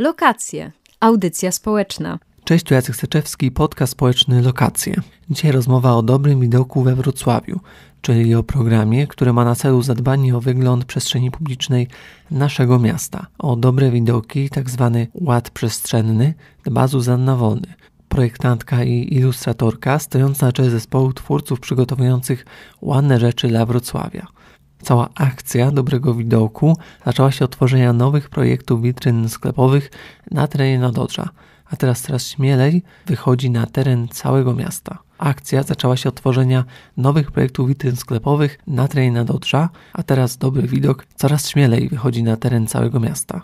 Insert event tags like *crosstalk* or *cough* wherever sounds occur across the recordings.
Lokacje. Audycja społeczna. Cześć, tu Jacek Seczewski, podcast społeczny Lokacje. Dzisiaj rozmowa o dobrym widoku we Wrocławiu, czyli o programie, który ma na celu zadbanie o wygląd przestrzeni publicznej naszego miasta. O dobre widoki, tak zwany ład przestrzenny, dba Zuzanna projektantka i ilustratorka stojąca na czele zespołu twórców przygotowujących ładne rzeczy dla Wrocławia. Cała akcja dobrego widoku zaczęła się od tworzenia nowych projektów witryn sklepowych na terenie Nadodrza, a teraz coraz śmielej wychodzi na teren całego miasta. Akcja zaczęła się od tworzenia nowych projektów witryn sklepowych na terenie Nadodrza, a teraz dobry widok coraz śmielej wychodzi na teren całego miasta.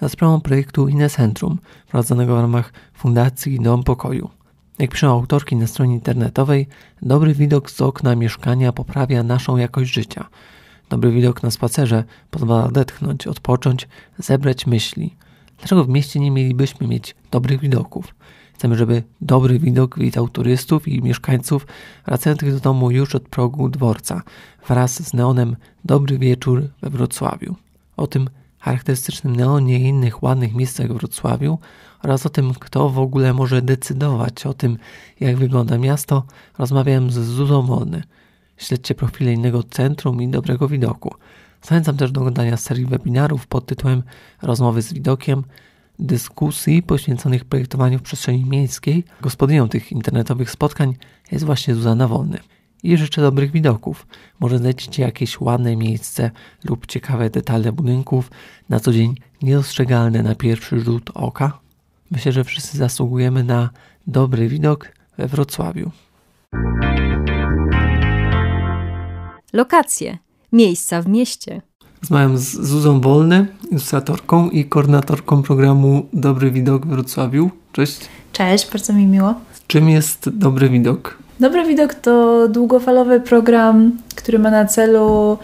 Za sprawą projektu Inecentrum, prowadzonego w ramach Fundacji Dom Pokoju. Jak piszą autorki na stronie internetowej, dobry widok z okna mieszkania poprawia naszą jakość życia – Dobry widok na spacerze pozwala odetchnąć, odpocząć, zebrać myśli. Dlaczego w mieście nie mielibyśmy mieć dobrych widoków? Chcemy, żeby dobry widok witał turystów i mieszkańców wracających do domu już od progu dworca wraz z neonem Dobry Wieczór we Wrocławiu. O tym charakterystycznym neonie i innych ładnych miejscach w Wrocławiu oraz o tym, kto w ogóle może decydować o tym, jak wygląda miasto, rozmawiałem z Zuzą Wolny, Śledźcie profile innego centrum i dobrego widoku. Zachęcam też do oglądania serii webinarów pod tytułem Rozmowy z widokiem, dyskusji poświęconych projektowaniu w przestrzeni miejskiej. Gospodynią tych internetowych spotkań jest właśnie Zuzana Wolny. I życzę dobrych widoków. Może znajdziecie jakieś ładne miejsce lub ciekawe detale budynków, na co dzień niedostrzegalne na pierwszy rzut oka. Myślę, że wszyscy zasługujemy na dobry widok we Wrocławiu. Lokacje. Miejsca w mieście. Rozmawiam z Zuzą Wolny, ilustratorką i koordynatorką programu Dobry Widok w Wrocławiu. Cześć. Cześć, bardzo mi miło. Czym jest Dobry Widok? Dobry Widok to długofalowy program, który ma na celu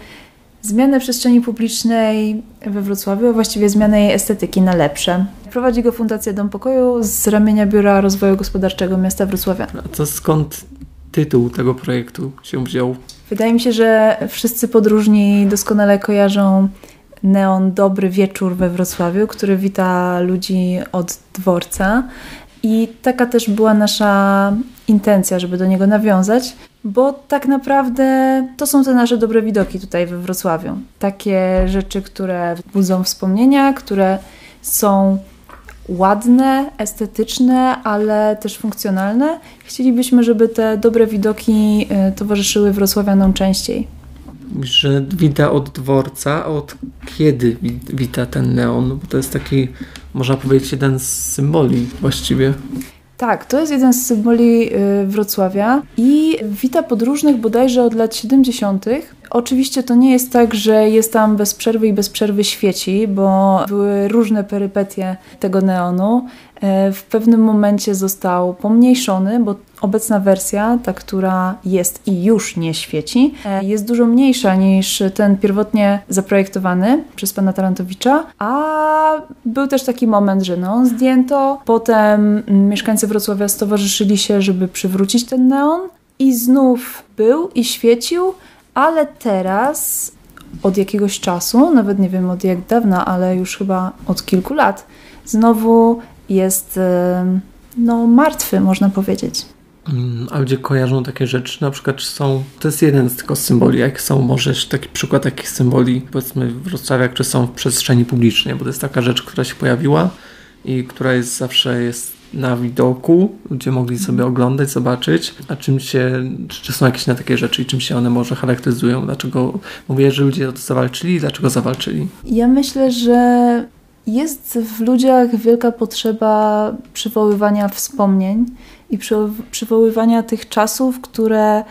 zmianę przestrzeni publicznej we Wrocławiu, a właściwie zmianę jej estetyki na lepsze. Prowadzi go Fundacja Dom Pokoju z ramienia Biura Rozwoju Gospodarczego Miasta Wrocławia. A to skąd tytuł tego projektu się wziął? Wydaje mi się, że wszyscy podróżni doskonale kojarzą neon Dobry Wieczór we Wrocławiu, który wita ludzi od dworca. I taka też była nasza intencja, żeby do niego nawiązać, bo tak naprawdę to są te nasze dobre widoki tutaj we Wrocławiu. Takie rzeczy, które budzą wspomnienia, które są ładne, estetyczne, ale też funkcjonalne. Chcielibyśmy, żeby te dobre widoki y, towarzyszyły wrocławianom częściej. Że wita od dworca, a od kiedy wita ten neon? Bo to jest taki, można powiedzieć, jeden z symboli właściwie. Tak, to jest jeden z symboli y, Wrocławia i wita podróżnych bodajże od lat 70. Oczywiście to nie jest tak, że jest tam bez przerwy i bez przerwy świeci, bo były różne perypetie tego neonu. E, w pewnym momencie został pomniejszony, bo obecna wersja, ta, która jest i już nie świeci, e, jest dużo mniejsza niż ten pierwotnie zaprojektowany przez pana Tarantowicza, a był też taki moment, że neon zdjęto, potem mieszkańcy Wrocławia stowarzyszyli się, żeby przywrócić ten neon i znów był i świecił, ale teraz od jakiegoś czasu, nawet nie wiem od jak dawna, ale już chyba od kilku lat, znowu jest no, martwy, można powiedzieć. Mm, a gdzie kojarzą takie rzeczy, na przykład są, to jest jeden z tylko symboli, jak są może taki przykład takich symboli, powiedzmy w Wrocławiu, które są w przestrzeni publicznej, bo to jest taka rzecz, która się pojawiła i która jest zawsze jest na widoku, ludzie mogli sobie oglądać, zobaczyć, a czym się, czy są jakieś na takie rzeczy i czym się one może charakteryzują, dlaczego mówię, że ludzie zawalczyli dlaczego zawalczyli? Ja myślę, że jest w ludziach wielka potrzeba przywoływania wspomnień i przywoływania tych czasów, które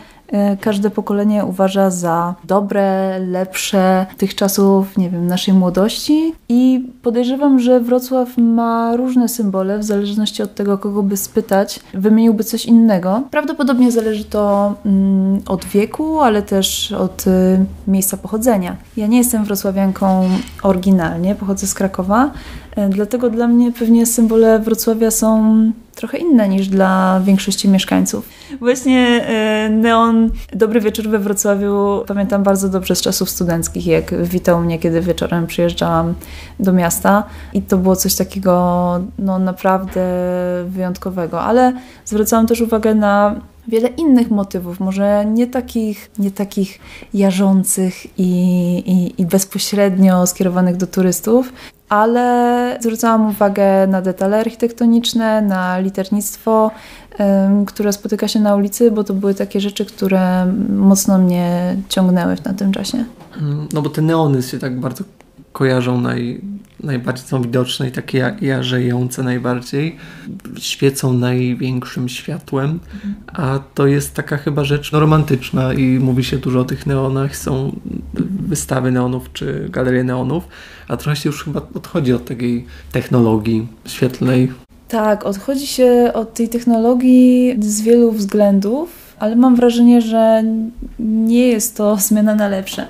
każde pokolenie uważa za dobre, lepsze tych czasów, nie wiem, naszej młodości. I podejrzewam, że Wrocław ma różne symbole, w zależności od tego, kogo by spytać, wymieniłby coś innego. Prawdopodobnie zależy to mm, od wieku, ale też od y, miejsca pochodzenia. Ja nie jestem wrocławianką oryginalnie, pochodzę z Krakowa, y, dlatego dla mnie pewnie symbole Wrocławia są trochę inne niż dla większości mieszkańców. Właśnie e, neon Dobry Wieczór we Wrocławiu. Pamiętam bardzo dobrze z czasów studenckich, jak witał mnie, kiedy wieczorem przyjeżdżałam do miasta. I to było coś takiego no, naprawdę wyjątkowego, ale zwracałam też uwagę na wiele innych motywów, może nie takich, nie takich jarzących i, i, i bezpośrednio skierowanych do turystów, ale zwracałam uwagę na detale architektoniczne, na liternictwo, które spotyka się na ulicy, bo to były takie rzeczy, które mocno mnie ciągnęły w tym czasie. No bo te neony się tak bardzo kojarzą naj, najbardziej są widoczne i takie jarzejące najbardziej, świecą największym światłem, a to jest taka chyba rzecz no, romantyczna i mówi się dużo o tych neonach, są wystawy neonów czy galerie neonów, a trochę się już chyba odchodzi od takiej technologii świetlnej. Tak, odchodzi się od tej technologii z wielu względów, ale mam wrażenie, że nie jest to *laughs* zmiana na lepsze.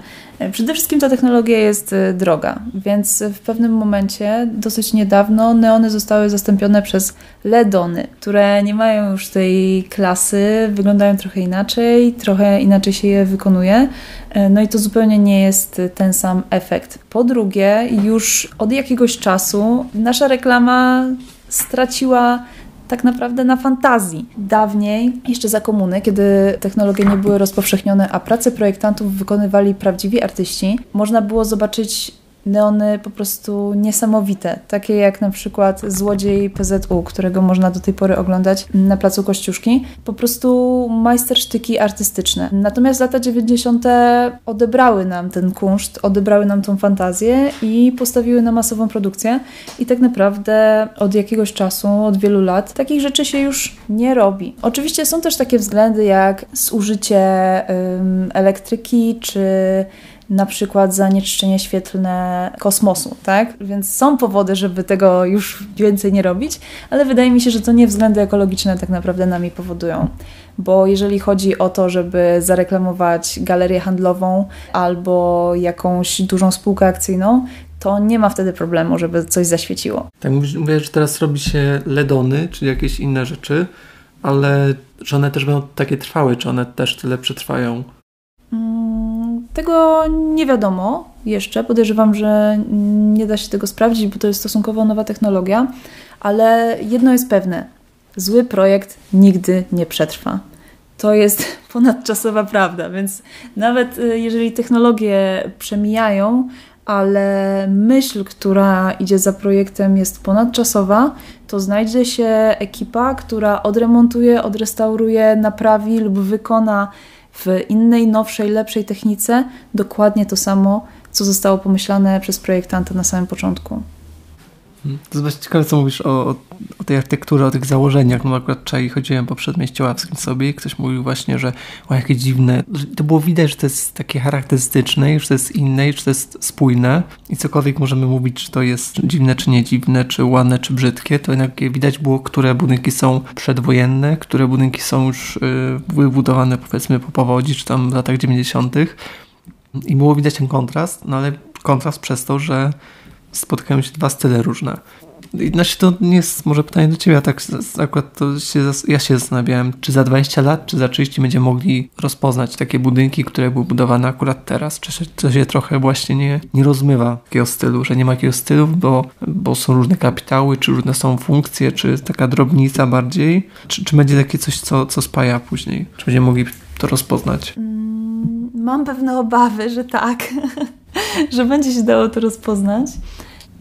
Przede wszystkim ta technologia jest y, droga, więc w pewnym momencie, dosyć niedawno, neony zostały zastąpione przez LEDony, które nie mają już tej klasy, wyglądają trochę inaczej, trochę inaczej się je wykonuje. E, no i to zupełnie nie jest ten sam efekt. Po drugie, już od jakiegoś czasu nasza reklama straciła tak naprawdę na fantazji. Dawniej, jeszcze za komuny, kiedy technologie nie były rozpowszechnione, a prace projektantów wykonywali prawdziwi artyści, można było zobaczyć neony po prostu niesamowite, takie jak na przykład Złodziej PZU, którego można do tej pory oglądać na placu Kościuszki. Po prostu majstersztyki artystyczne. Natomiast lata 90. odebrały nam ten kunszt, odebrały nam tą fantazję i postawiły na masową produkcję i tak naprawdę od jakiegoś czasu, od wielu lat takich rzeczy się już nie robi. Oczywiście są też takie względy jak zużycie ym, elektryki czy na przykład zanieczyszczenie świetlne kosmosu, tak? Więc są powody, żeby tego już więcej nie robić, ale wydaje mi się, że to nie względy ekologiczne tak naprawdę nami powodują. Bo jeżeli chodzi o to, żeby zareklamować galerię handlową albo jakąś dużą spółkę akcyjną, to nie ma wtedy problemu, żeby coś zaświeciło. Tak, mówię, że teraz robi się LEDony, czyli jakieś inne rzeczy, ale czy one też będą takie trwałe, czy one też tyle przetrwają? Tego nie wiadomo jeszcze. Podejrzewam, że nie da się tego sprawdzić, bo to jest stosunkowo nowa technologia, ale jedno jest pewne: zły projekt nigdy nie przetrwa. To jest *laughs* ponadczasowa prawda, więc nawet y, jeżeli technologie przemijają, ale myśl, która idzie za projektem, jest ponadczasowa, to znajdzie się ekipa, która odremontuje, odrestauruje, naprawi lub wykona w innej, nowszej, lepszej technice dokładnie to samo, co zostało pomyślane przez projektanta na samym początku. To jest bardzo ciekawe, co mówisz o, o, tej architekturze, o tych założeniach. No akurat wczoraj chodziłem po przedmieściu ławskim sobie i ktoś mówił właśnie, że o jakie dziwne. To było widać, że to jest takie charakterystyczne, że to jest inne, że to jest spójne i cokolwiek możemy mówić, czy to jest dziwne, czy nie dziwne, czy ładne, czy brzydkie, to jednak widać było, które budynki są przedwojenne, które budynki są już y, wybudowane powiedzmy po powodzi, czy tam w latach 90. I było widać ten kontrast, no ale kontrast przez to, że spotkają się dwa style różne. Znaczy to nie jest może pytanie do Ciebie, a tak akurat to się, ja się zastanawiałem, czy za 20 lat, czy za 30 będziemy mogli rozpoznać takie budynki, które były budowane akurat teraz, czy to się trochę właśnie nie, nie rozmywa takiego stylu, że nie ma takiego stylu, bo, bo są różne kapitały, czy różne są funkcje, czy taka drobnica bardziej, czy, czy będzie takie coś, co, co spaja później, czy będziemy mogli to rozpoznać? Mm, mam pewne obawy, że tak. *laughs* że będzie się dało to rozpoznać.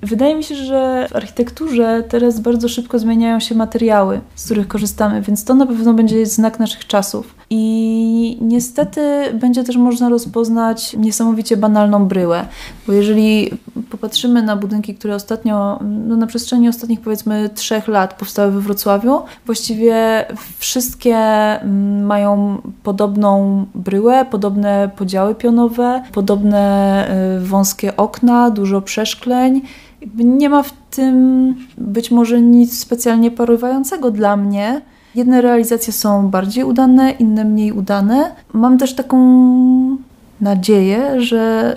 Wydaje mi się, że w architekturze teraz bardzo szybko zmieniają się materiały, z których korzystamy, więc to na pewno będzie znak naszych czasów. I niestety będzie też można rozpoznać niesamowicie banalną bryłę, bo jeżeli popatrzymy na budynki, które ostatnio, no na przestrzeni ostatnich powiedzmy trzech lat powstały we Wrocławiu, właściwie wszystkie mm, mają podobną bryłę, podobne podziały pionowe, podobne y, wąskie okna, dużo przeszkleń. Nie ma w tym być może nic specjalnie porywającego dla mnie, Jedne realizacje są bardziej udane, inne mniej udane. Mam też taką nadzieję, że,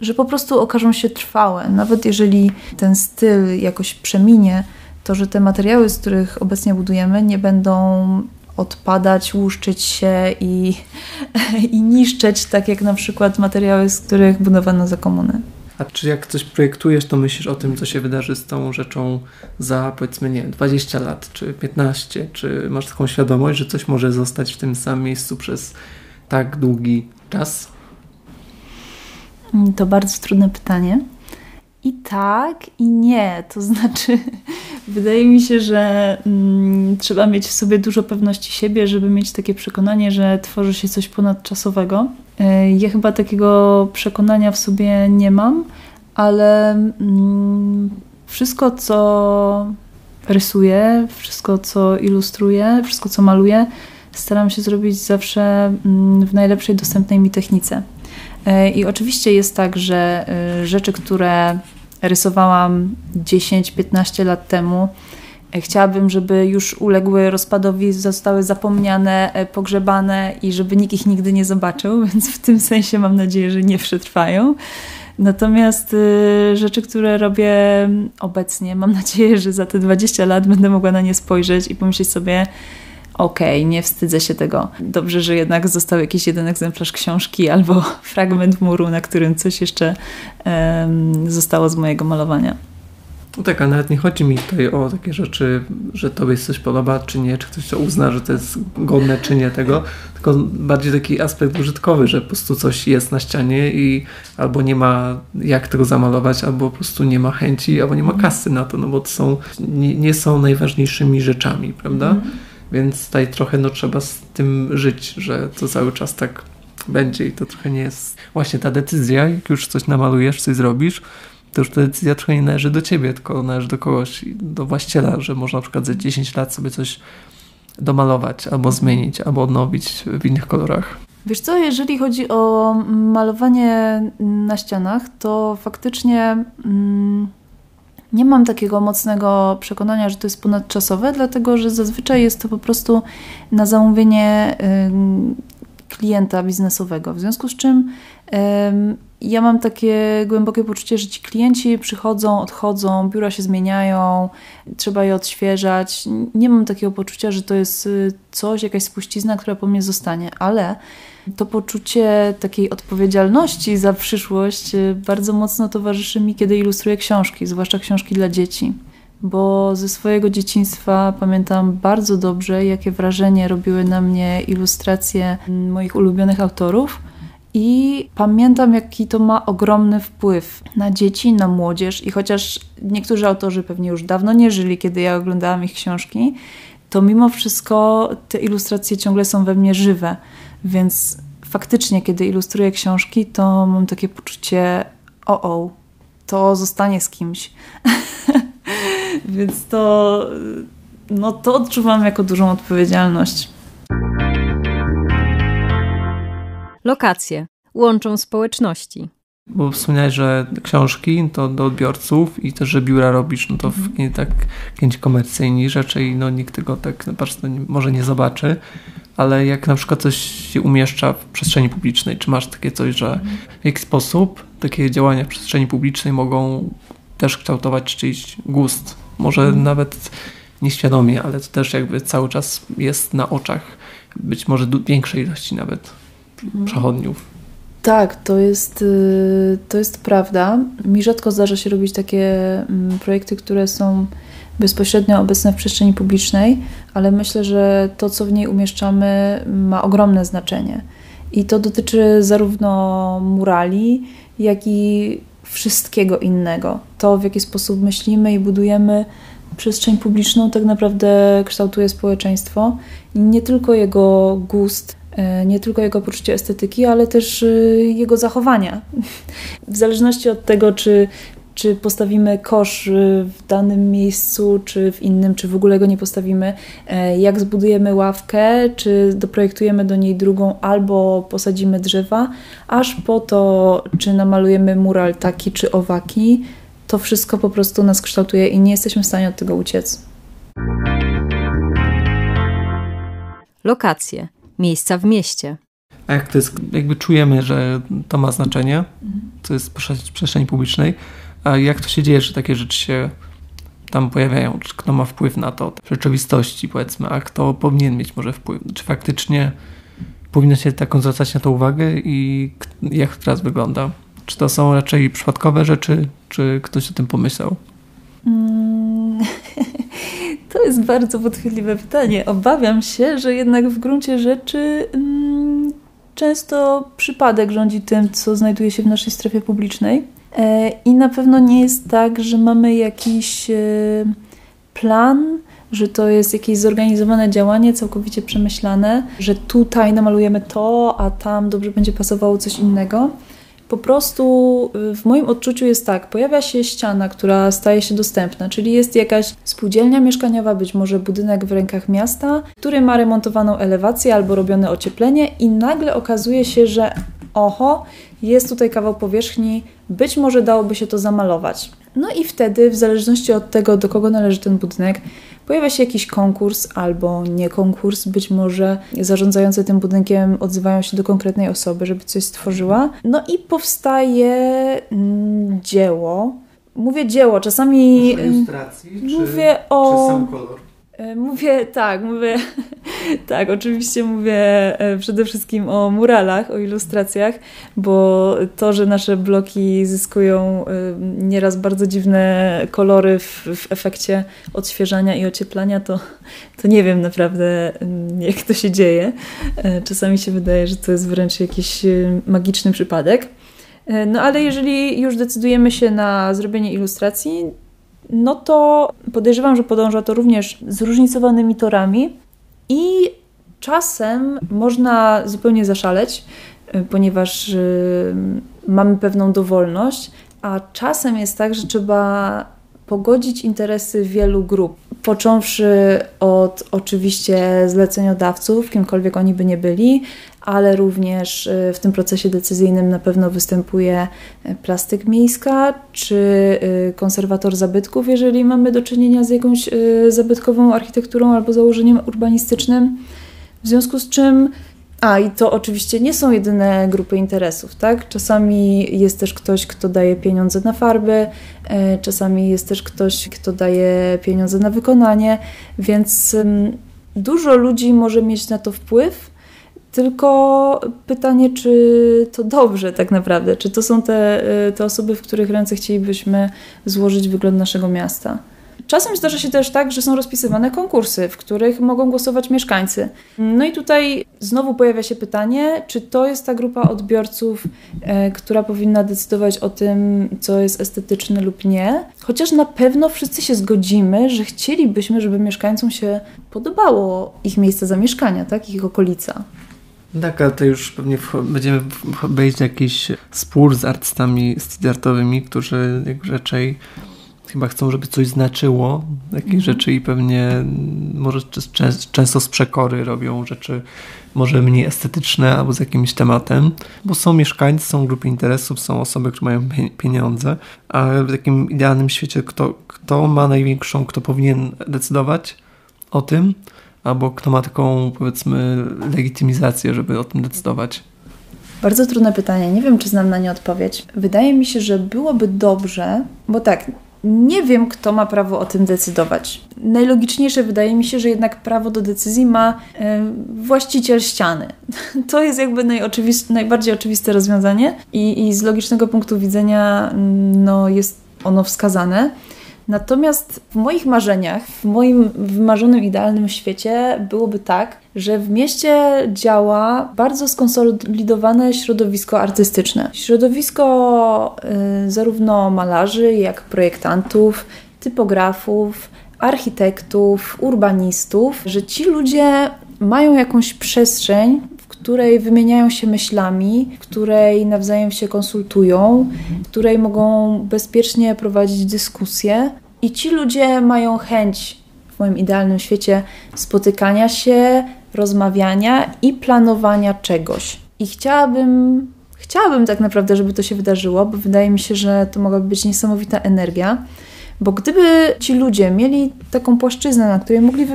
że po prostu okażą się trwałe. Nawet jeżeli ten styl jakoś przeminie, to, że te materiały, z których obecnie budujemy, nie będą odpadać, łuszczyć się i, *laughs* i niszczeć, tak jak na przykład materiały, z których budowano za komuny. A czy jak coś projektujesz, to myślisz o tym, co się wydarzy z tą rzeczą za powiedzmy, nie 20 lat, czy 15, czy masz taką świadomość, że coś może zostać w tym samym miejscu przez tak długi czas? To bardzo trudne pytanie. I tak, i nie. To *laughs* znaczy, wydaje mi się, że mm, trzeba mieć w sobie dużo pewności siebie, żeby mieć takie przekonanie, że tworzy się coś ponadczasowego. E, ja chyba takiego przekonania w sobie nie mam, ale mm, wszystko, co rysuję, wszystko, co ilustruję, wszystko, co maluję, staram się zrobić zawsze mm, w najlepszej dostępnej mi technice. E, I oczywiście jest tak, że e, rzeczy, które rysowałam 10-15 lat temu, chciałabym, żeby już uległy rozpadowi, zostały zapomniane, pogrzebane i żeby nikt ich nigdy nie zobaczył, *laughs* więc w tym sensie mam nadzieję, że nie przetrwają. Natomiast rzeczy, które robię obecnie, mam nadzieję, że za te 20 lat będę mogła na nie spojrzeć i pomyśleć sobie, okej, okay, nie wstydzę się tego. Dobrze, że jednak został jakiś jeden egzemplarz książki albo *laughs* fragment muru, na którym coś jeszcze um, zostało z mojego malowania. No tak, a nawet nie chodzi mi tutaj o takie rzeczy, że tobie coś podoba, czy nie, czy ktoś to uzna, że to jest godne, czy nie tego, tylko bardziej taki aspekt użytkowy, że po prostu coś jest na ścianie i albo nie ma jak tego zamalować, albo po prostu nie ma chęci, albo nie ma kasy na to, no bo to są, nie, nie są najważniejszymi rzeczami, prawda? Mm. Więc tutaj trochę no, trzeba z tym żyć, że to cały czas tak będzie i to trochę nie jest właśnie ta decyzja, jak już coś namalujesz, coś zrobisz, to już ta decyzja trochę nie należy do ciebie, tylko należy do kogoś, do właściciela, że można na przykład za 10 lat sobie coś domalować, albo zmienić, albo odnowić w innych kolorach. Wiesz co, jeżeli chodzi o malowanie na ścianach, to faktycznie... Mm nie mam takiego mocnego przekonania, że to jest ponadczasowe, dlatego że zazwyczaj jest to po prostu na zamówienie klienta biznesowego. W związku z czym ja mam takie głębokie poczucie, że ci klienci przychodzą, odchodzą, biura się zmieniają, trzeba je odświeżać. Nie mam takiego poczucia, że to jest y, coś, jakaś spuścizna, która po mnie zostanie, ale to poczucie takiej odpowiedzialności za przyszłość y, bardzo mocno towarzyszy mi, kiedy ilustruję książki, zwłaszcza książki dla dzieci. Bo ze swojego dzieciństwa pamiętam bardzo dobrze, jakie wrażenie robiły na mnie ilustracje moich ulubionych autorów. I pamiętam, jaki to ma ogromny wpływ na dzieci, na młodzież. I chociaż niektórzy autorzy pewnie już dawno nie żyli, kiedy ja oglądałam ich książki, to mimo wszystko te ilustracje ciągle są we mnie żywe. Więc faktycznie, kiedy ilustruję książki, to mam takie poczucie, o, o, to zostanie z kimś. *laughs* Więc to, no to odczuwam jako dużą odpowiedzialność. Lokacje łączą społeczności. Bo wspomniałeś, że książki to do odbiorców i też, że biura robisz, no to w mhm. tak klienci komercyjni raczej no nikt tego tak naprawdę może nie zobaczy, ale jak na przykład coś się umieszcza w przestrzeni publicznej, czy masz takie coś, że w jaki sposób takie działania w przestrzeni publicznej mogą też kształtować czyjś gust, może mhm. nawet nieświadomie, ale to też jakby cały czas jest na oczach być może większej ilości nawet mhm. Przechodniów. Tak, to jest, y, to jest prawda. Mi rzadko zdarza się robić takie mm, projekty, które są bezpośrednio obecne w przestrzeni publicznej, ale myślę, że to, co w niej umieszczamy, ma ogromne znaczenie. I to dotyczy zarówno murali, jak i wszystkiego innego. To, w jaki sposób myślimy i budujemy przestrzeń publiczną, tak naprawdę kształtuje społeczeństwo i nie tylko jego gust nie tylko jego poczucie estetyki, ale też e, jego zachowania. *laughs* W zależności od tego, czy, czy postawimy kosz e, w danym miejscu, czy w innym, czy w ogóle go nie postawimy, jak zbudujemy ławkę, czy doprojektujemy do niej drugą, albo posadzimy drzewa, aż po to, czy namalujemy mural taki czy owaki, to wszystko po prostu nas kształtuje i nie jesteśmy w stanie od tego uciec. Lokacje miejsca w mieście. A jak to jest, jakby czujemy, że to ma znaczenie, to jest przestrzeni publicznej, a jak to się dzieje, że takie rzeczy się tam pojawiają, czy kto ma wpływ na to w rzeczywistości, powiedzmy, a kto powinien mieć może wpływ. Czy faktycznie powinno się taką zwracać na to uwagę i jak teraz wygląda? Czy to są raczej przypadkowe rzeczy, czy ktoś o tym pomyślał? Mm, *laughs* to jest bardzo podchwytliwe pytanie. Obawiam się, że jednak w gruncie rzeczy mm, często przypadek rządzi tym, co znajduje się w naszej strefie publicznej. E, I na pewno nie jest tak, że mamy jakiś e, plan, że to jest jakieś zorganizowane działanie, całkowicie przemyślane, że tutaj namalujemy to, a tam dobrze będzie pasowało coś innego. Po prostu y, w moim odczuciu jest tak, pojawia się ściana, która staje się dostępna, czyli jest jakaś spółdzielnia mieszkaniowa, być może budynek w rękach miasta, który ma remontowaną elewację albo robione ocieplenie i nagle okazuje się, że oho, jest tutaj kawał powierzchni, być może dałoby się to zamalować. No i wtedy, w zależności od tego, do kogo należy ten budynek, pojawia się jakiś konkurs albo nie konkurs. Być może zarządzający tym budynkiem odzywają się do konkretnej osoby, żeby coś stworzyła. No i powstaje mm, dzieło. Mówię dzieło, czasami. Ilustracji, mówię o. Czy sam kolor? E, mówię tak, mówię *laughs* tak, oczywiście mówię e, przede wszystkim o muralach, o ilustracjach, bo to, że nasze bloki zyskują e, nieraz bardzo dziwne kolory w, w efekcie odświeżania i ocieplania, to, to nie wiem naprawdę, jak to się dzieje. Czasami się wydaje, że to jest wręcz jakiś magiczny przypadek. No ale jeżeli już decydujemy się na zrobienie ilustracji, no to podejrzewam, że podąża to również zróżnicowanymi torami i czasem można zupełnie zaszaleć, y, ponieważ y, mamy pewną dowolność, a czasem jest tak, że trzeba pogodzić interesy wielu grup, począwszy od oczywiście zleceniodawców, kimkolwiek oni by nie byli, ale również y, w tym procesie decyzyjnym na pewno występuje y, plastyk miejska czy y, konserwator zabytków, jeżeli mamy do czynienia z jakąś zabytkową architekturą albo założeniem urbanistycznym. W związku z czym a i to oczywiście nie są jedyne grupy interesów, tak? Czasami jest też ktoś, kto daje pieniądze na farby, czasami jest też ktoś, kto daje pieniądze na wykonanie, więc dużo ludzi może mieć na to wpływ, tylko pytanie, czy to dobrze tak naprawdę, czy to są te, y, te osoby, w których ręce chcielibyśmy złożyć wygląd naszego miasta. Czasem zdarza się też tak, że są rozpisywane konkursy, w których mogą głosować mieszkańcy. No i tutaj znowu pojawia się pytanie, czy to jest ta grupa odbiorców, e, która powinna decydować o tym, co jest estetyczne lub nie. Chociaż na pewno wszyscy się zgodzimy, że chcielibyśmy, żeby mieszkańcom się podobało ich miejsce zamieszkania, tak? ich okolica. Tak, ale to już pewnie będziemy wejść w jakiś spór z artystami street którzy raczej chyba chcą, żeby coś znaczyło, jakieś mhm. rzeczy i pewnie może często z przekory robią rzeczy może mniej estetyczne albo z jakimś tematem, bo są mieszkańcy, są grupy interesów, są osoby, które mają pieniądze, a w takim idealnym świecie kto, kto ma największą, kto powinien decydować o tym, albo kto ma taką, powiedzmy, legitymizację, żeby o tym decydować? Bardzo trudne pytanie. Nie wiem, czy znam na nie odpowiedź. Wydaje mi się, że byłoby dobrze, bo tak, nie wiem, kto ma prawo o tym decydować. Najlogiczniejsze wydaje mi się, że jednak prawo do decyzji ma y, właściciel ściany. *laughs* To jest jakby najbardziej oczywiste rozwiązanie i, i z logicznego punktu widzenia no, jest ono wskazane. Natomiast w moich marzeniach, w moim wymarzonym idealnym świecie byłoby tak, że w mieście działa bardzo skonsolidowane środowisko artystyczne. Środowisko y, zarówno malarzy, jak projektantów, typografów, architektów, urbanistów, że ci ludzie mają jakąś przestrzeń, której wymieniają się myślami, w której nawzajem się konsultują, w której mogą bezpiecznie prowadzić dyskusje. I ci ludzie mają chęć w moim idealnym świecie spotykania się, rozmawiania i planowania czegoś. I chciałabym, chciałabym tak naprawdę, żeby to się wydarzyło, bo wydaje mi się, że to mogłaby być niesamowita energia. Bo gdyby ci ludzie mieli taką płaszczyznę, na której mogli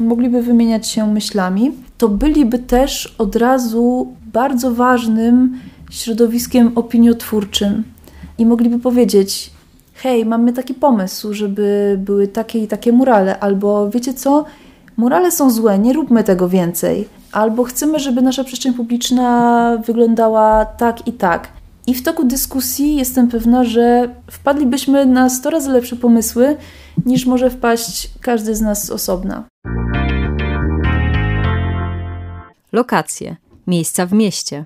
mogliby wymieniać się myślami, to byliby też od razu bardzo ważnym środowiskiem opiniotwórczym i mogliby powiedzieć: hej, mamy taki pomysł, żeby były takie i takie murale, albo wiecie co, murale są złe, nie róbmy tego więcej, albo chcemy, żeby nasza przestrzeń publiczna wyglądała tak i tak. I w toku dyskusji jestem pewna, że wpadlibyśmy na 100 razy lepsze pomysły, niż może wpaść każdy z nas osobna. Lokacje. Miejsca w mieście.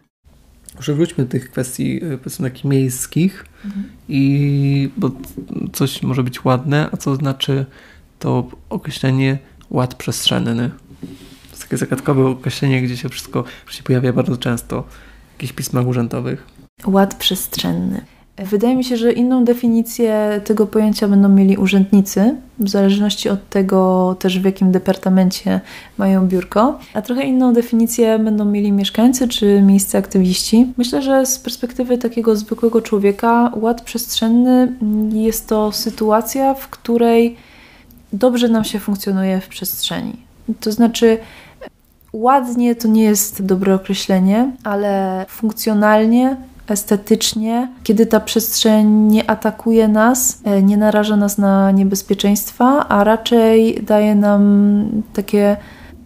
Może wróćmy do tych kwestii, y, powiedzmy, takich miejskich, mhm. i bo coś może być ładne, a co znaczy to określenie ład przestrzenny. To jest takie zagadkowe określenie, gdzie się wszystko się pojawia bardzo często w jakichś pismach urzędowych. Ład przestrzenny. Wydaje mi się, że inną definicję tego pojęcia będą mieli urzędnicy, w zależności od tego też w jakim departamencie mają biurko, a trochę inną definicję będą mieli mieszkańcy czy miejsce aktywiści. Myślę, że z perspektywy takiego zwykłego człowieka ład przestrzenny jest to sytuacja, w której dobrze nam się funkcjonuje w przestrzeni. To znaczy, ładnie to nie jest dobre określenie, ale funkcjonalnie estetycznie, kiedy ta przestrzeń nie atakuje nas, e, nie naraża nas na niebezpieczeństwa, a raczej daje nam takie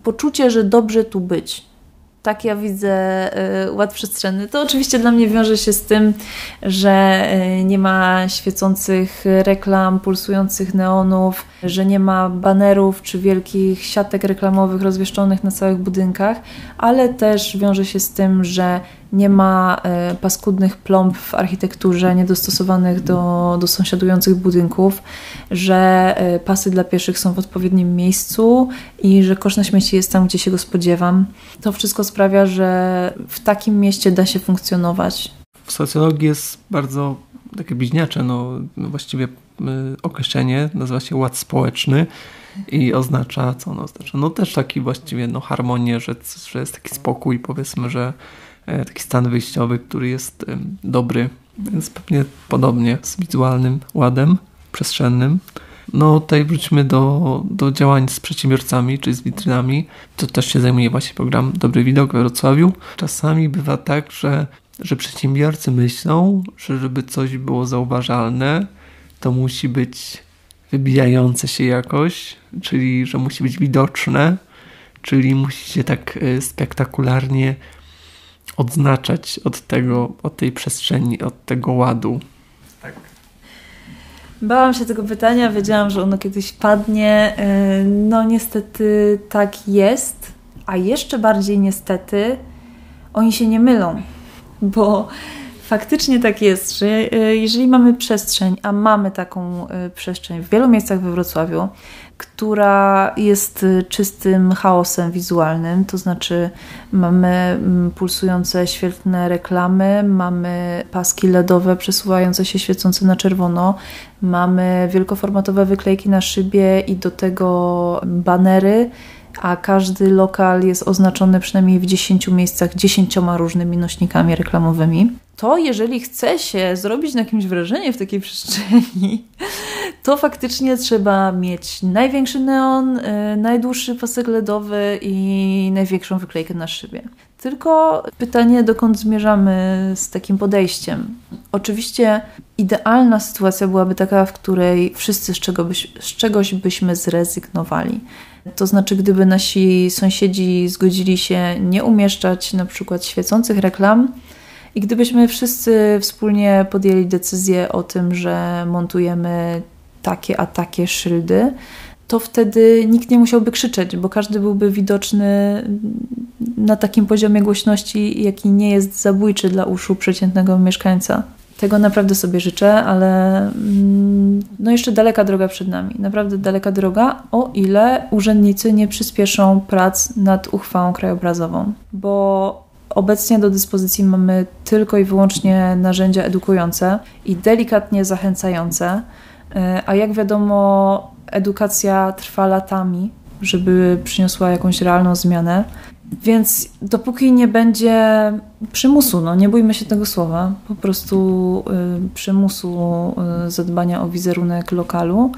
poczucie, że dobrze tu być tak ja widzę y, ład przestrzenny. To oczywiście dla mnie wiąże się z tym, że y, nie ma świecących reklam, pulsujących neonów, że nie ma banerów czy wielkich siatek reklamowych rozwieszczonych na całych budynkach, ale też wiąże się z tym, że nie ma e, paskudnych plomb w architekturze niedostosowanych do, do sąsiadujących budynków, że e, pasy dla pieszych są w odpowiednim miejscu i że kosz na śmieci jest tam, gdzie się go spodziewam. To wszystko sprawia, że w takim mieście da się funkcjonować. W socjologii jest bardzo takie bliźniacze, no, właściwie y, określenie nazywa się ład społeczny i oznacza, co ono oznacza? No też taki właściwie no, harmonię, że, że jest taki spokój, powiedzmy, że E, taki stan wyjściowy, który jest dobry, więc pewnie podobnie z wizualnym ładem przestrzennym. No tutaj wróćmy do, do działań z przedsiębiorcami, czy z witrynami. To też się zajmuje właśnie program Dobry Widok we Wrocławiu. Czasami bywa tak, że, że przedsiębiorcy myślą, że żeby coś było zauważalne, to musi być wybijające się jakoś, czyli że musi być widoczne, czyli musi się tak e, spektakularnie odznaczać od tego, od tej przestrzeni, od tego ładu? Tak. Bałam się tego pytania, wiedziałam, że ono kiedyś padnie. E, no niestety tak jest, a jeszcze bardziej niestety oni się nie mylą, bo faktycznie tak jest, że e, jeżeli mamy przestrzeń, a mamy taką e, przestrzeń w wielu miejscach we Wrocławiu, która jest y, czystym chaosem wizualnym, to znaczy mamy mm, pulsujące świetlne reklamy, mamy paski LEDowe przesuwające się świecące na czerwono, mamy wielkoformatowe wyklejki na szybie i do tego banery, a każdy lokal jest oznaczony przynajmniej w 10 miejscach dziesięcioma różnymi nośnikami reklamowymi to jeżeli chce się zrobić na kimś wrażenie w takiej przestrzeni, *laughs* to faktycznie trzeba mieć największy neon, yy, najdłuższy pasek LEDowy i największą wyklejkę na szybie. Tylko pytanie, dokąd zmierzamy z takim podejściem. Oczywiście idealna sytuacja byłaby taka, w której wszyscy z, czego byś, z czegoś byśmy zrezygnowali. To znaczy, gdyby nasi sąsiedzi zgodzili się nie umieszczać na przykład świecących reklam, i gdybyśmy wszyscy wspólnie podjęli decyzję o tym, że montujemy takie a takie szyldy, to wtedy nikt nie musiałby krzyczeć, bo każdy byłby widoczny na takim poziomie głośności, jaki nie jest zabójczy dla uszu przeciętnego mieszkańca. Tego naprawdę sobie życzę, ale mm, no jeszcze daleka droga przed nami. Naprawdę daleka droga, o ile urzędnicy nie przyspieszą prac nad uchwałą krajobrazową, bo Obecnie do dyspozycji mamy tylko i wyłącznie narzędzia edukujące i delikatnie zachęcające, e, a jak wiadomo, edukacja trwa latami, żeby przyniosła jakąś realną zmianę. Więc dopóki nie będzie przymusu, no nie bójmy się tego słowa, po prostu y, przymusu y, zadbania o wizerunek lokalu,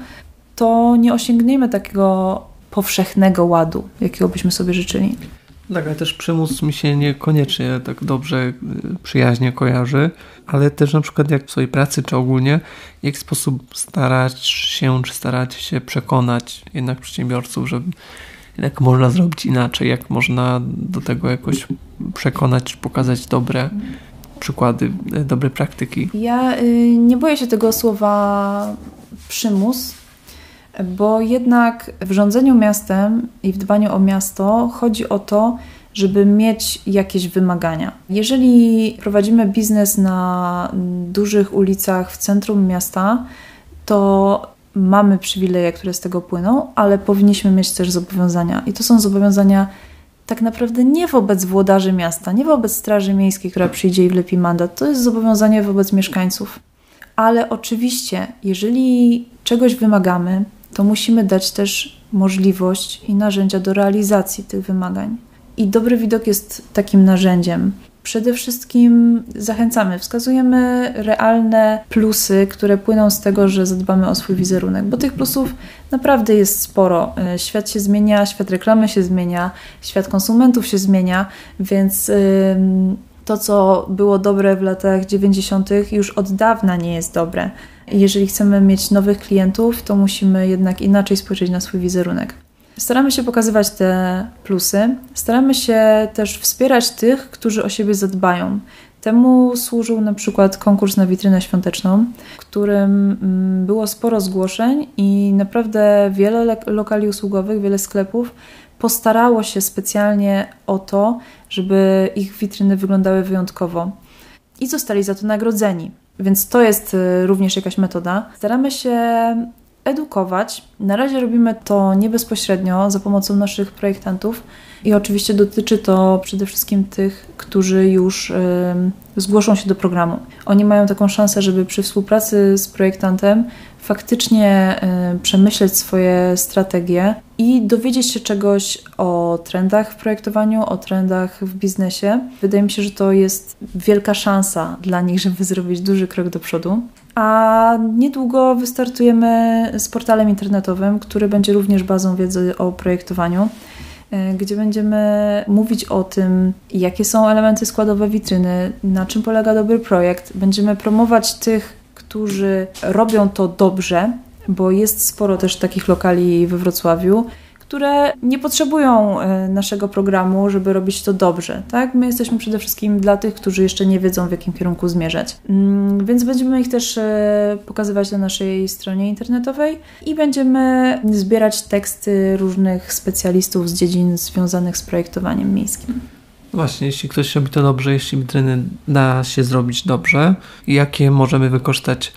to nie osiągniemy takiego powszechnego ładu, jakiego byśmy sobie życzyli. Tak, ale też przymus mi się niekoniecznie tak dobrze, y, przyjaźnie kojarzy, ale też na przykład jak w swojej pracy, czy ogólnie, w jaki sposób starać się, czy starać się przekonać jednak przedsiębiorców, że jak można zrobić inaczej, jak można do tego jakoś przekonać, pokazać dobre przykłady, y, dobre praktyki. Ja y, nie boję się tego słowa przymus, bo jednak w rządzeniu miastem i w dbaniu o miasto chodzi o to, żeby mieć jakieś wymagania. Jeżeli prowadzimy biznes na dużych ulicach w centrum miasta, to mamy przywileje, które z tego płyną, ale powinniśmy mieć też zobowiązania. I to są zobowiązania tak naprawdę nie wobec włodarzy miasta, nie wobec Straży Miejskiej, która przyjdzie i wlepi mandat. To jest zobowiązanie wobec mieszkańców. Ale oczywiście, jeżeli czegoś wymagamy, to musimy dać też możliwość i narzędzia do realizacji tych wymagań. I dobry widok jest takim narzędziem. Przede wszystkim zachęcamy, wskazujemy realne plusy, które płyną z tego, że zadbamy o swój wizerunek, bo tych plusów naprawdę jest sporo. E, świat się zmienia, świat reklamy się zmienia, świat konsumentów się zmienia, więc to, co było dobre w latach 90., już od dawna nie jest dobre. Jeżeli chcemy mieć nowych klientów, to musimy jednak inaczej spojrzeć na swój wizerunek. Staramy się pokazywać te plusy, staramy się też wspierać tych, którzy o siebie zadbają. Temu służył na przykład konkurs na witrynę świąteczną, w którym mm, było sporo zgłoszeń i naprawdę wiele lokali usługowych, wiele sklepów postarało się specjalnie o to, żeby ich witryny wyglądały wyjątkowo i zostali za to nagrodzeni. Więc to jest y, również jakaś metoda. Staramy się edukować. Na razie robimy to nie bezpośrednio za pomocą naszych projektantów i oczywiście dotyczy to przede wszystkim tych, którzy już zgłoszą się do programu. Oni mają taką szansę, żeby przy współpracy z projektantem faktycznie y, przemyśleć swoje strategie i dowiedzieć się czegoś o trendach w projektowaniu, o trendach w biznesie. Wydaje mi się, że to jest wielka szansa dla nich, żeby zrobić duży krok do przodu. A niedługo wystartujemy z portalem internetowym, który będzie również bazą wiedzy o projektowaniu y, gdzie będziemy mówić o tym, jakie są elementy składowe witryny, na czym polega dobry projekt. Będziemy promować tych którzy robią to dobrze, bo jest sporo też takich lokali we Wrocławiu, które nie potrzebują e, naszego programu, żeby robić to dobrze. Tak? My jesteśmy przede wszystkim dla tych, którzy jeszcze nie wiedzą, w jakim kierunku zmierzać. Mm, więc będziemy ich też e, pokazywać na naszej stronie internetowej i będziemy zbierać teksty różnych specjalistów z dziedzin związanych z projektowaniem miejskim. Właśnie, jeśli ktoś robi to dobrze, jeśli witryny da się zrobić dobrze, jakie możemy wykorzystać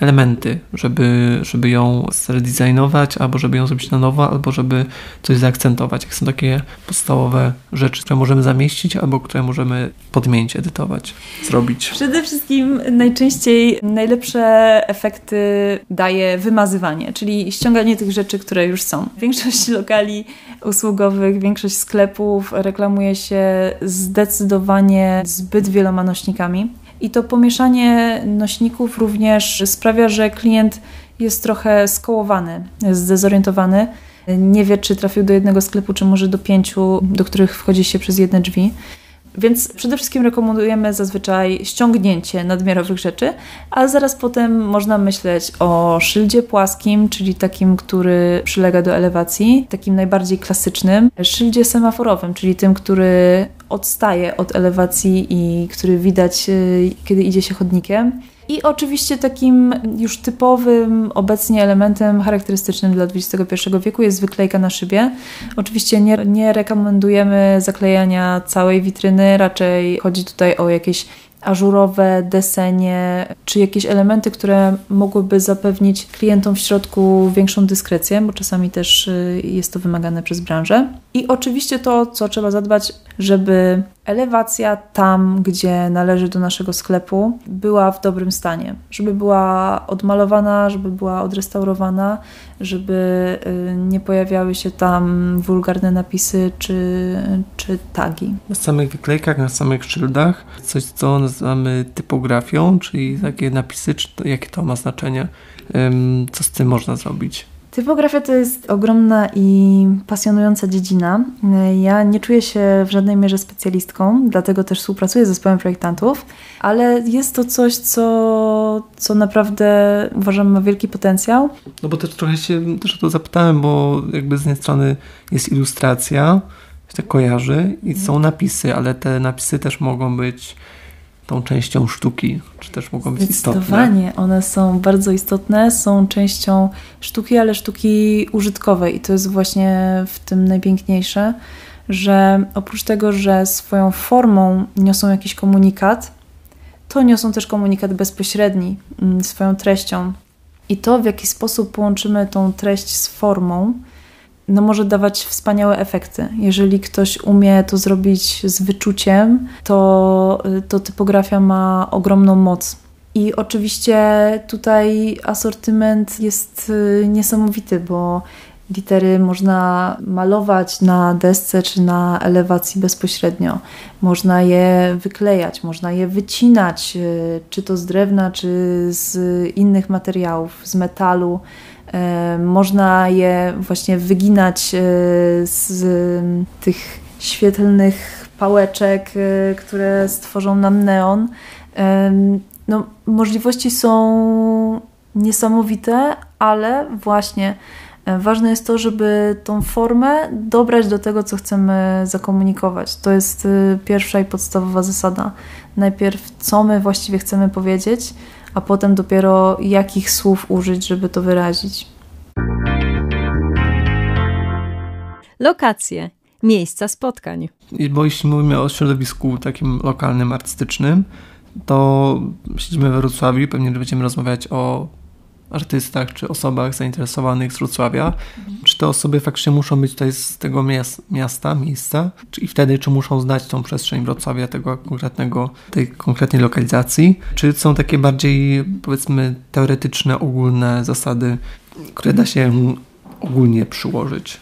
elementy, żeby, żeby ją zredesignować, albo żeby ją zrobić na nowo, albo żeby coś zaakcentować. Jak są takie podstawowe rzeczy, które możemy zamieścić, albo które możemy podmienić, edytować, zrobić. Przede wszystkim najczęściej najlepsze efekty daje wymazywanie, czyli ściąganie tych rzeczy, które już są. Większość *laughs* lokali usługowych, większość sklepów reklamuje się zdecydowanie zbyt wieloma nośnikami i to pomieszanie nośników również sprawia, że klient jest trochę skołowany, zdezorientowany. Nie wie, czy trafił do jednego sklepu, czy może do pięciu, do których wchodzi się przez jedne drzwi. Więc przede wszystkim rekomendujemy zazwyczaj ściągnięcie nadmiarowych rzeczy, a zaraz potem można myśleć o szyldzie płaskim, czyli takim, który przylega do elewacji, takim najbardziej klasycznym, szyldzie semaforowym, czyli tym, który odstaje od elewacji i który widać, y, kiedy idzie się chodnikiem. I oczywiście takim już typowym obecnie elementem charakterystycznym dla XXI wieku jest wyklejka na szybie. Oczywiście nie, nie rekomendujemy zaklejania całej witryny, raczej chodzi tutaj o jakieś ażurowe desenie, czy jakieś elementy, które mogłyby zapewnić klientom w środku większą dyskrecję, bo czasami też y, jest to wymagane przez branżę. I oczywiście to, co trzeba zadbać, żeby elewacja tam, gdzie należy do naszego sklepu, była w dobrym stanie. Żeby była odmalowana, żeby była odrestaurowana, żeby y, nie pojawiały się tam wulgarne napisy czy, czy tagi. Na samych wyklejkach, na samych szyldach, coś co nazywamy typografią, czyli takie napisy, jakie to ma znaczenie, co z tym można zrobić? Typografia to jest ogromna i pasjonująca dziedzina. Ja nie czuję się w żadnej mierze specjalistką, dlatego też współpracuję z zespołem projektantów, ale jest to coś, co, co naprawdę uważam ma wielki potencjał. No bo też trochę się też o to zapytałem, bo jakby z jednej strony jest ilustracja, się tak kojarzy i są napisy, ale te napisy też mogą być tą częścią sztuki, czy też mogą być istotne? Zdecydowanie, one są bardzo istotne, są częścią sztuki, ale sztuki użytkowej i to jest właśnie w tym najpiękniejsze, że oprócz tego, że swoją formą niosą jakiś komunikat, to niosą też komunikat bezpośredni, mm, swoją treścią. I to, w jaki sposób połączymy tą treść z formą, no może dawać wspaniałe efekty. Jeżeli ktoś umie to zrobić z wyczuciem, to, to typografia ma ogromną moc. I oczywiście tutaj asortyment jest y, niesamowity, bo litery można malować na desce czy na elewacji bezpośrednio. Można je wyklejać, można je wycinać, y, czy to z drewna, czy z innych materiałów, z metalu. E, można je właśnie wyginać e, z tych świetlnych pałeczek, e, które stworzą nam neon. No, możliwości są niesamowite, ale właśnie ważne jest to, żeby tą formę dobrać do tego, co chcemy zakomunikować. To jest pierwsza i podstawowa zasada. Najpierw, co my właściwie chcemy powiedzieć, a potem dopiero jakich słów użyć, żeby to wyrazić. Lokacje, miejsca spotkań. Bo jeśli mówimy o środowisku takim lokalnym, artystycznym, to siedzimy we Wrocławiu, pewnie będziemy rozmawiać o artystach czy osobach zainteresowanych z Wrocławia. Mhm. Czy te osoby faktycznie muszą być tutaj z tego miasta, miejsca? Czy, I wtedy, czy muszą znać tą przestrzeń Wrocławia, tego konkretnego, tej konkretnej lokalizacji? Czy są takie bardziej, powiedzmy, teoretyczne, ogólne zasady, które da się ogólnie przyłożyć?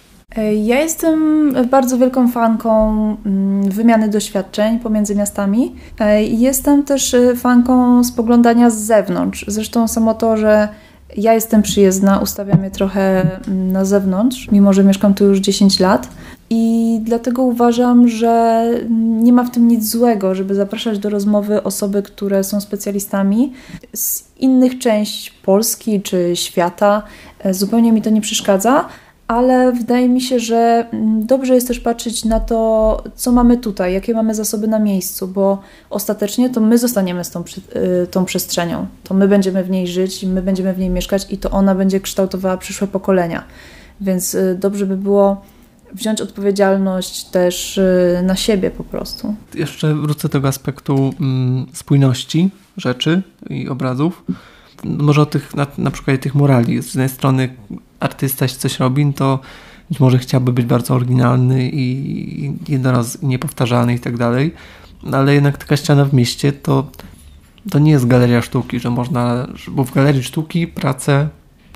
Ja jestem bardzo wielką fanką mm, wymiany doświadczeń pomiędzy miastami. E, jestem też e, fanką spoglądania z zewnątrz. Zresztą samo to, że ja jestem przyjezdna, ustawiam je trochę mm, na zewnątrz, mimo że mieszkam tu już 10 lat. I dlatego uważam, że nie ma w tym nic złego, żeby zapraszać do rozmowy osoby, które są specjalistami z innych części Polski czy świata. Zupełnie mi to nie przeszkadza ale wydaje mi się, że mm, dobrze jest też patrzeć na to, co mamy tutaj, jakie mamy zasoby na miejscu, bo ostatecznie to my zostaniemy z tą, y, tą przestrzenią. To my będziemy w niej żyć, my będziemy w niej mieszkać i to ona będzie kształtowała przyszłe pokolenia. Więc y, dobrze by było wziąć odpowiedzialność też y, na siebie po prostu. Jeszcze wrócę do tego aspektu mm, spójności rzeczy i obrazów. Może o tych, na, na przykład tych morali. Z jednej strony artysta coś robi, to być może chciałby być bardzo oryginalny i jednoraz niepowtarzalny i tak dalej, ale jednak taka ściana w mieście to, to nie jest galeria sztuki, że można, bo w galerii sztuki prace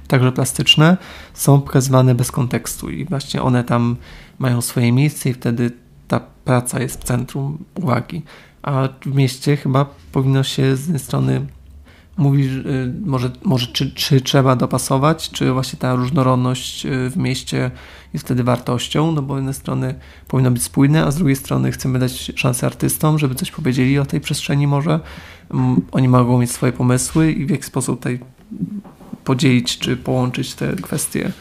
także plastyczne są pokazywane bez kontekstu i właśnie one tam mają swoje miejsce i wtedy ta praca jest w centrum uwagi. A w mieście chyba powinno się z jednej strony Mówisz, y, może, może czy, czy trzeba dopasować, czy właśnie ta różnorodność y, w mieście jest wtedy wartością, no bo z jednej strony powinno być spójne, a z drugiej strony chcemy dać szansę artystom, żeby coś powiedzieli o tej przestrzeni może. Mm, oni mogą mieć swoje pomysły i w jaki sposób tutaj podzielić czy połączyć te kwestie.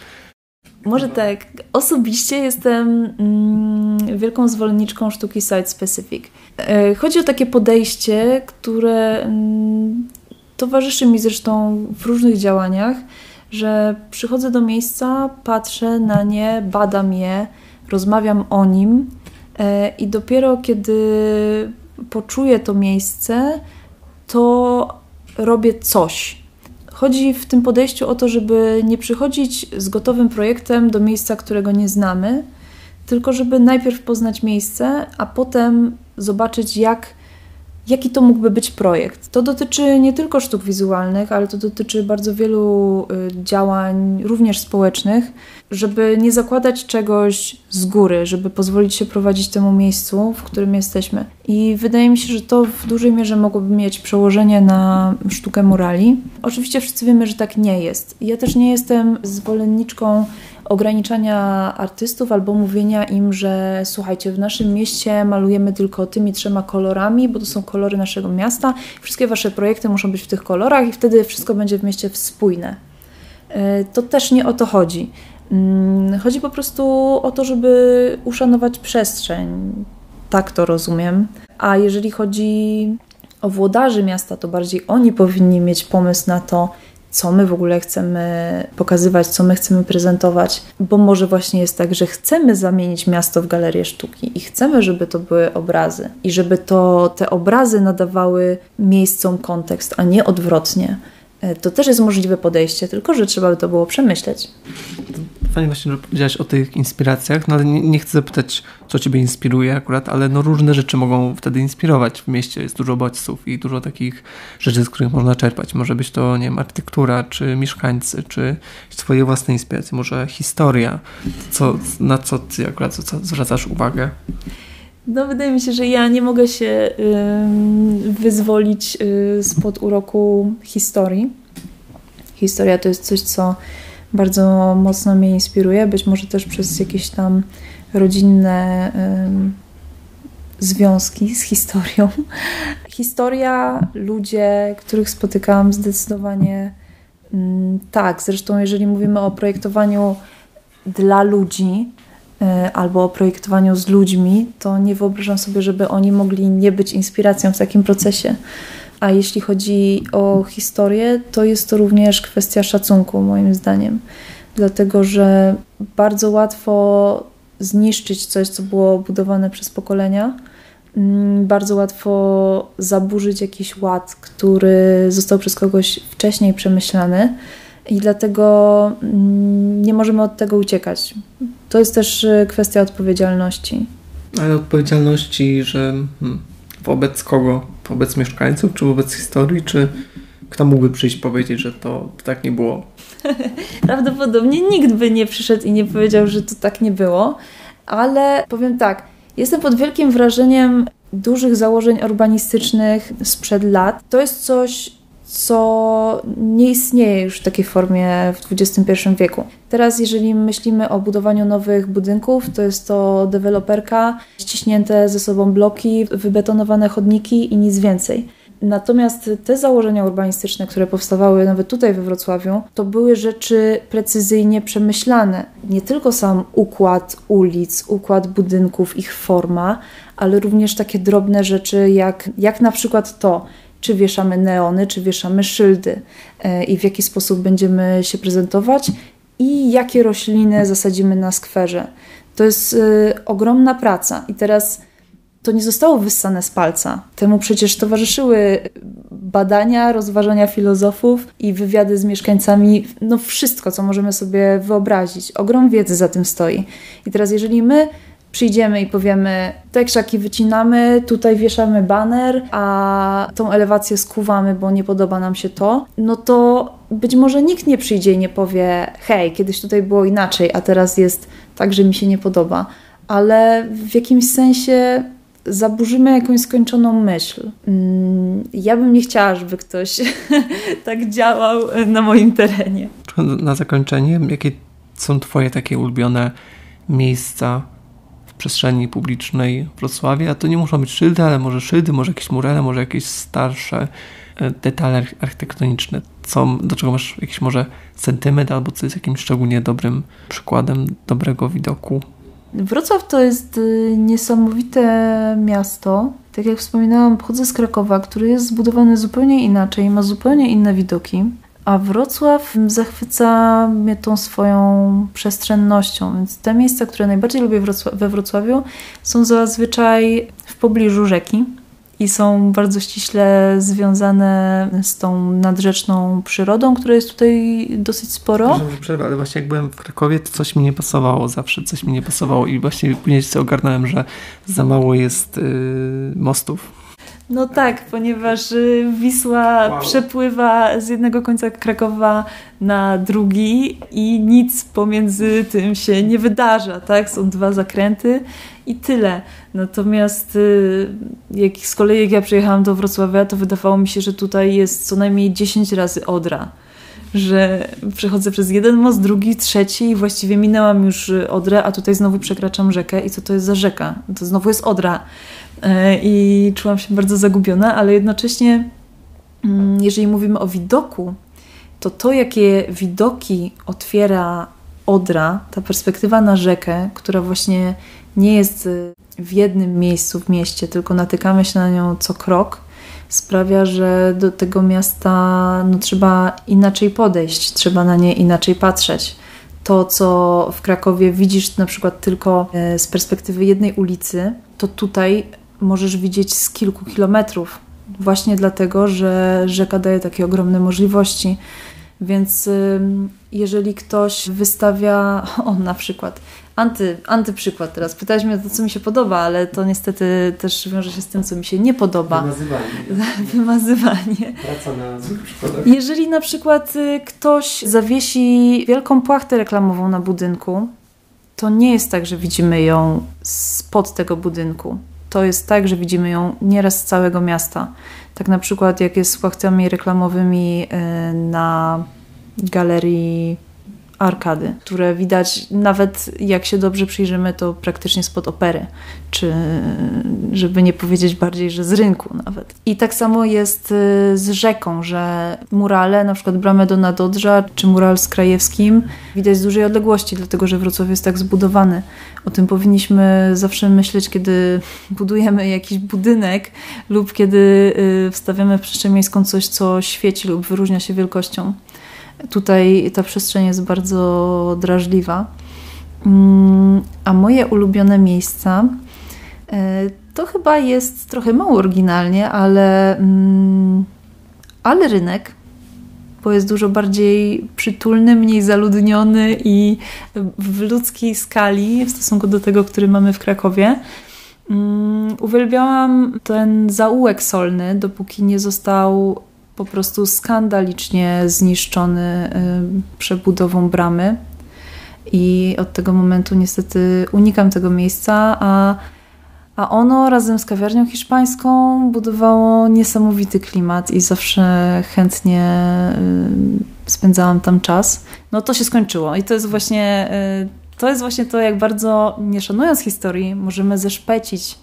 Może tak. Osobiście jestem mm, wielką zwolenniczką sztuki site-specific. E, chodzi o takie podejście, które mm, towarzyszy mi zresztą w różnych działaniach, że przychodzę do miejsca, patrzę na nie, badam je, rozmawiam o nim e, i dopiero kiedy poczuję to miejsce, to robię coś. Chodzi w tym podejściu o to, żeby nie przychodzić z gotowym projektem do miejsca, którego nie znamy, tylko żeby najpierw poznać miejsce, a potem zobaczyć, jak jaki to mógłby być projekt. To dotyczy nie tylko sztuk wizualnych, ale to dotyczy bardzo wielu y, działań, również społecznych, żeby nie zakładać czegoś z góry, żeby pozwolić się prowadzić temu miejscu, w którym jesteśmy. I wydaje mi się, że to w dużej mierze mogłoby mieć przełożenie na sztukę murali. Oczywiście wszyscy wiemy, że tak nie jest. Ja też nie jestem zwolenniczką ograniczania artystów albo mówienia im, że słuchajcie, w naszym mieście malujemy tylko tymi trzema kolorami, bo to są kolory naszego miasta. Wszystkie wasze projekty muszą być w tych kolorach i wtedy wszystko będzie w mieście spójne. E, to też nie o to chodzi. Mm, chodzi po prostu o to, żeby uszanować przestrzeń. Tak to rozumiem. A jeżeli chodzi o włodarzy miasta, to bardziej oni powinni mieć pomysł na to, co my w ogóle chcemy pokazywać, co my chcemy prezentować, bo może właśnie jest tak, że chcemy zamienić miasto w galerię sztuki i chcemy, żeby to były obrazy i żeby to te obrazy nadawały miejscom kontekst, a nie odwrotnie. E, to też jest możliwe podejście, tylko że trzeba by to było przemyśleć. Fajnie właśnie, że powiedziałaś o tych inspiracjach, no ale nie, nie, chcę zapytać, co Ciebie inspiruje akurat, ale no różne rzeczy mogą wtedy inspirować. W mieście jest dużo bodźców i dużo takich rzeczy, z których można czerpać. Może być to, nie wiem, architektura, czy mieszkańcy, czy swoje własne inspiracje, może historia. Co, na co Ty akurat zwracasz uwagę? No, wydaje mi się, że ja nie mogę się y, wyzwolić y, spod uroku historii. Historia to jest coś, co bardzo mocno mnie inspiruje, być może też przez jakieś tam rodzinne y, związki z historią. Historia, ludzie, których spotykałam, zdecydowanie tak. Zresztą, jeżeli mówimy o projektowaniu dla ludzi, albo o projektowaniu z ludźmi, to nie wyobrażam sobie, żeby oni mogli nie być inspiracją w takim procesie. A jeśli chodzi o historię, to jest to również kwestia szacunku, moim zdaniem. Dlatego, że bardzo łatwo zniszczyć coś, co było budowane przez pokolenia. Mm, bardzo łatwo zaburzyć jakiś ład, który został przez kogoś wcześniej przemyślany i dlatego mm, nie możemy od tego uciekać. To jest też y, kwestia odpowiedzialności. Ale odpowiedzialności, że hmm, wobec kogo? Wobec mieszkańców, czy wobec historii, czy kto mógłby przyjść powiedzieć, że to tak nie było? *laughs* Prawdopodobnie nikt by nie przyszedł i nie powiedział, że to tak nie było, ale powiem tak, jestem pod wielkim wrażeniem dużych założeń urbanistycznych sprzed lat. To jest coś, co nie istnieje już w takiej formie w XXI wieku. Teraz, jeżeli myślimy o budowaniu nowych budynków, to jest to deweloperka, ściśnięte ze sobą bloki, wybetonowane chodniki i nic więcej. Natomiast te założenia urbanistyczne, które powstawały nawet tutaj we Wrocławiu, to były rzeczy precyzyjnie przemyślane. Nie tylko sam układ ulic, układ budynków, ich forma, ale również takie drobne rzeczy, jak, jak na przykład to, czy wieszamy neony, czy wieszamy szyldy e, i w jaki sposób będziemy się prezentować i jakie rośliny zasadzimy na skwerze. To jest e, ogromna praca i teraz to nie zostało wyssane z palca. Temu przecież towarzyszyły badania, rozważania filozofów i wywiady z mieszkańcami, no wszystko, co możemy sobie wyobrazić. Ogrom wiedzy za tym stoi. I teraz, jeżeli my przyjdziemy i powiemy, te krzaki wycinamy, tutaj wieszamy baner, a tą elewację skuwamy, bo nie podoba nam się to, no to być może nikt nie przyjdzie i nie powie, hej, kiedyś tutaj było inaczej, a teraz jest tak, że mi się nie podoba. Ale w jakimś sensie zaburzymy jakąś skończoną myśl. Mm, ja bym nie chciała, żeby ktoś *laughs* tak działał na moim terenie. Na zakończenie, jakie są Twoje takie ulubione miejsca przestrzeni publicznej Wrocławia. To nie muszą być szyldy, ale może szyldy, może jakieś murele, może jakieś starsze e, detale architektoniczne. Co, do czego masz jakiś może sentyment albo co jest jakimś szczególnie dobrym przykładem dobrego widoku? Wrocław to jest y, niesamowite miasto. Tak jak wspominałam, pochodzę z Krakowa, który jest zbudowany zupełnie inaczej, ma zupełnie inne widoki. A Wrocław zachwyca mnie tą swoją przestrzennością, więc te miejsca, które najbardziej lubię we Wrocławiu, są zazwyczaj w pobliżu rzeki i są bardzo ściśle związane z tą nadrzeczną przyrodą, która jest tutaj dosyć sporo. Przerwę, ale właśnie jak byłem w Krakowie, to coś mi nie pasowało zawsze, coś mi nie pasowało i właśnie później się ogarnąłem, że za mało jest yy, mostów No tak, ponieważ y, Wisła wow. przepływa z jednego końca Krakowa na drugi i nic pomiędzy tym się nie wydarza, tak? Są dwa zakręty i tyle. Natomiast y, jak z kolei jak ja przyjechałam do Wrocławia, to wydawało mi się, że tutaj jest co najmniej 10 razy Odra. Że przechodzę przez jeden most, drugi, trzeci i właściwie minęłam już Odrę, a tutaj znowu przekraczam rzekę i co to jest za rzeka? To znowu jest Odra. E, I czułam się bardzo zagubiona, ale jednocześnie mm, jeżeli mówimy o widoku, to to, jakie widoki otwiera Odra, ta perspektywa na rzekę, która właśnie nie jest y, w jednym miejscu w mieście, tylko natykamy się na nią co krok, sprawia, że do tego miasta no, trzeba inaczej podejść, trzeba na nie inaczej patrzeć. To, co w Krakowie widzisz na przykład tylko e, z perspektywy jednej ulicy, to tutaj możesz widzieć z kilku kilometrów. Właśnie dlatego, że rzeka daje takie ogromne możliwości. Więc jeżeli ktoś wystawia, *laughs* o na przykład, anty, antyprzykład teraz, pytałeś mnie to, co mi się podoba, ale to niestety też wiąże się z tym, co mi się nie podoba. Wymazywanie. *laughs* Wymazywanie. Praca na złych przykładach. Jeżeli na przykład y, ktoś zawiesi wielką płachtę reklamową na budynku, to nie jest tak, że widzimy ją spod tego budynku. To jest tak, że widzimy ją nieraz z całego miasta. Tak na przykład jak jest z płachtami reklamowymi y, na galerii arkady, które widać nawet jak się dobrze przyjrzymy, to praktycznie spod opery, czy żeby nie powiedzieć bardziej, że z rynku nawet. I tak samo jest y, z rzeką, że murale, na przykład bramę do Nadodrza, czy mural z Krajewskim widać z dużej odległości, dlatego że Wrocław jest tak zbudowany. O tym powinniśmy zawsze myśleć, kiedy budujemy jakiś budynek lub kiedy y, wstawiamy w przestrzeń miejską coś, co świeci lub wyróżnia się wielkością. Tutaj ta przestrzeń jest bardzo drażliwa. Mm, a moje ulubione miejsca e, to chyba jest trochę mało oryginalnie, ale, mm, ale rynek, bo jest dużo bardziej przytulny, mniej zaludniony i w ludzkiej skali w stosunku do tego, który mamy w Krakowie. Mm, uwielbiałam ten zaułek solny, dopóki nie został po prostu skandalicznie zniszczony y, przebudową bramy. I od tego momentu niestety unikam tego miejsca, a, a ono razem z kawiarnią hiszpańską budowało niesamowity klimat i zawsze chętnie y, spędzałam tam czas. No to się skończyło i to jest właśnie y, to, jest właśnie to jak bardzo nie szanując historii możemy zeszpecić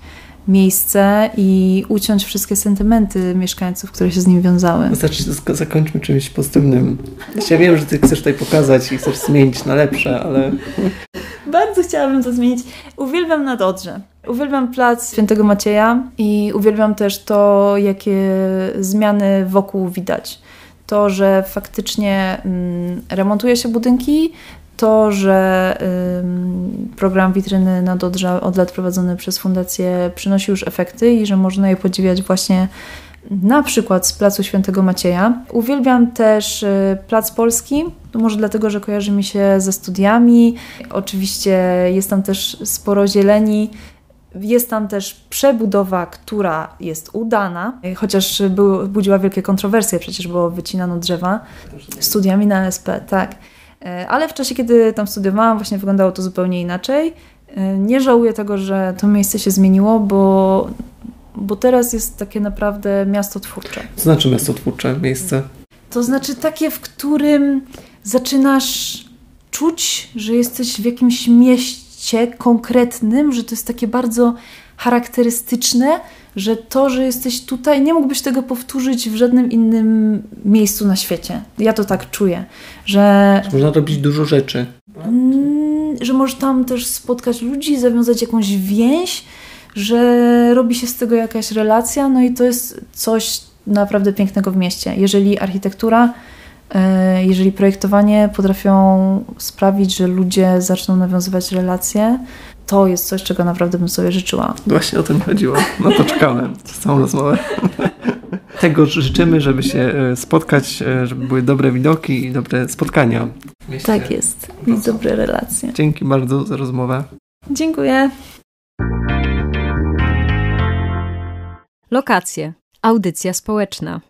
miejsce i uciąć wszystkie sentymenty mieszkańców, które się z nim wiązały. Znaczy, zakończmy czymś pozytywnym. Ja wiem, że ty chcesz tutaj pokazać i chcesz zmienić na lepsze, ale... Bardzo chciałabym to zmienić. Uwielbiam nad Odrze. Uwielbiam plac Świętego Macieja i uwielbiam też to, jakie zmiany wokół widać. To, że faktycznie mm, remontuje się budynki, to, że program Witryny na Dodrza od lat prowadzony przez Fundację przynosi już efekty i że można je podziwiać właśnie na przykład z Placu Świętego Macieja. Uwielbiam też y, Plac Polski, no może dlatego, że kojarzy mi się ze studiami. Oczywiście jest tam też sporo zieleni. Jest tam też przebudowa, która jest udana, chociaż był, budziła wielkie kontrowersje, przecież było wycinano drzewa studiami na SP, tak. E, ale w czasie, kiedy tam studiowałam, właśnie wyglądało to zupełnie inaczej. E, nie żałuję tego, że to miejsce się zmieniło, bo, bo teraz jest takie naprawdę miasto twórcze. Co znaczy miasto twórcze, miejsce? To znaczy takie, w którym zaczynasz czuć, że jesteś w jakimś mieście konkretnym, że to jest takie bardzo charakterystyczne, że to, że jesteś tutaj, nie mógłbyś tego powtórzyć w żadnym innym miejscu na świecie. Ja to tak czuję, że. można robić dużo rzeczy. Mm, że możesz tam też spotkać ludzi, zawiązać jakąś więź, że robi się z tego jakaś relacja, no i to jest coś naprawdę pięknego w mieście. Jeżeli architektura, e, jeżeli projektowanie potrafią sprawić, że ludzie zaczną nawiązywać relacje, to jest coś, czego naprawdę bym sobie życzyła. Właśnie o to mi chodziło. No to czekałem przez całą rozmowę. Tego życzymy, żeby się e, spotkać, e, żeby były dobre widoki i dobre spotkania. Tak jest. I dobre relacje. Dzięki bardzo za rozmowę. Dziękuję. Lokacje. Audycja społeczna.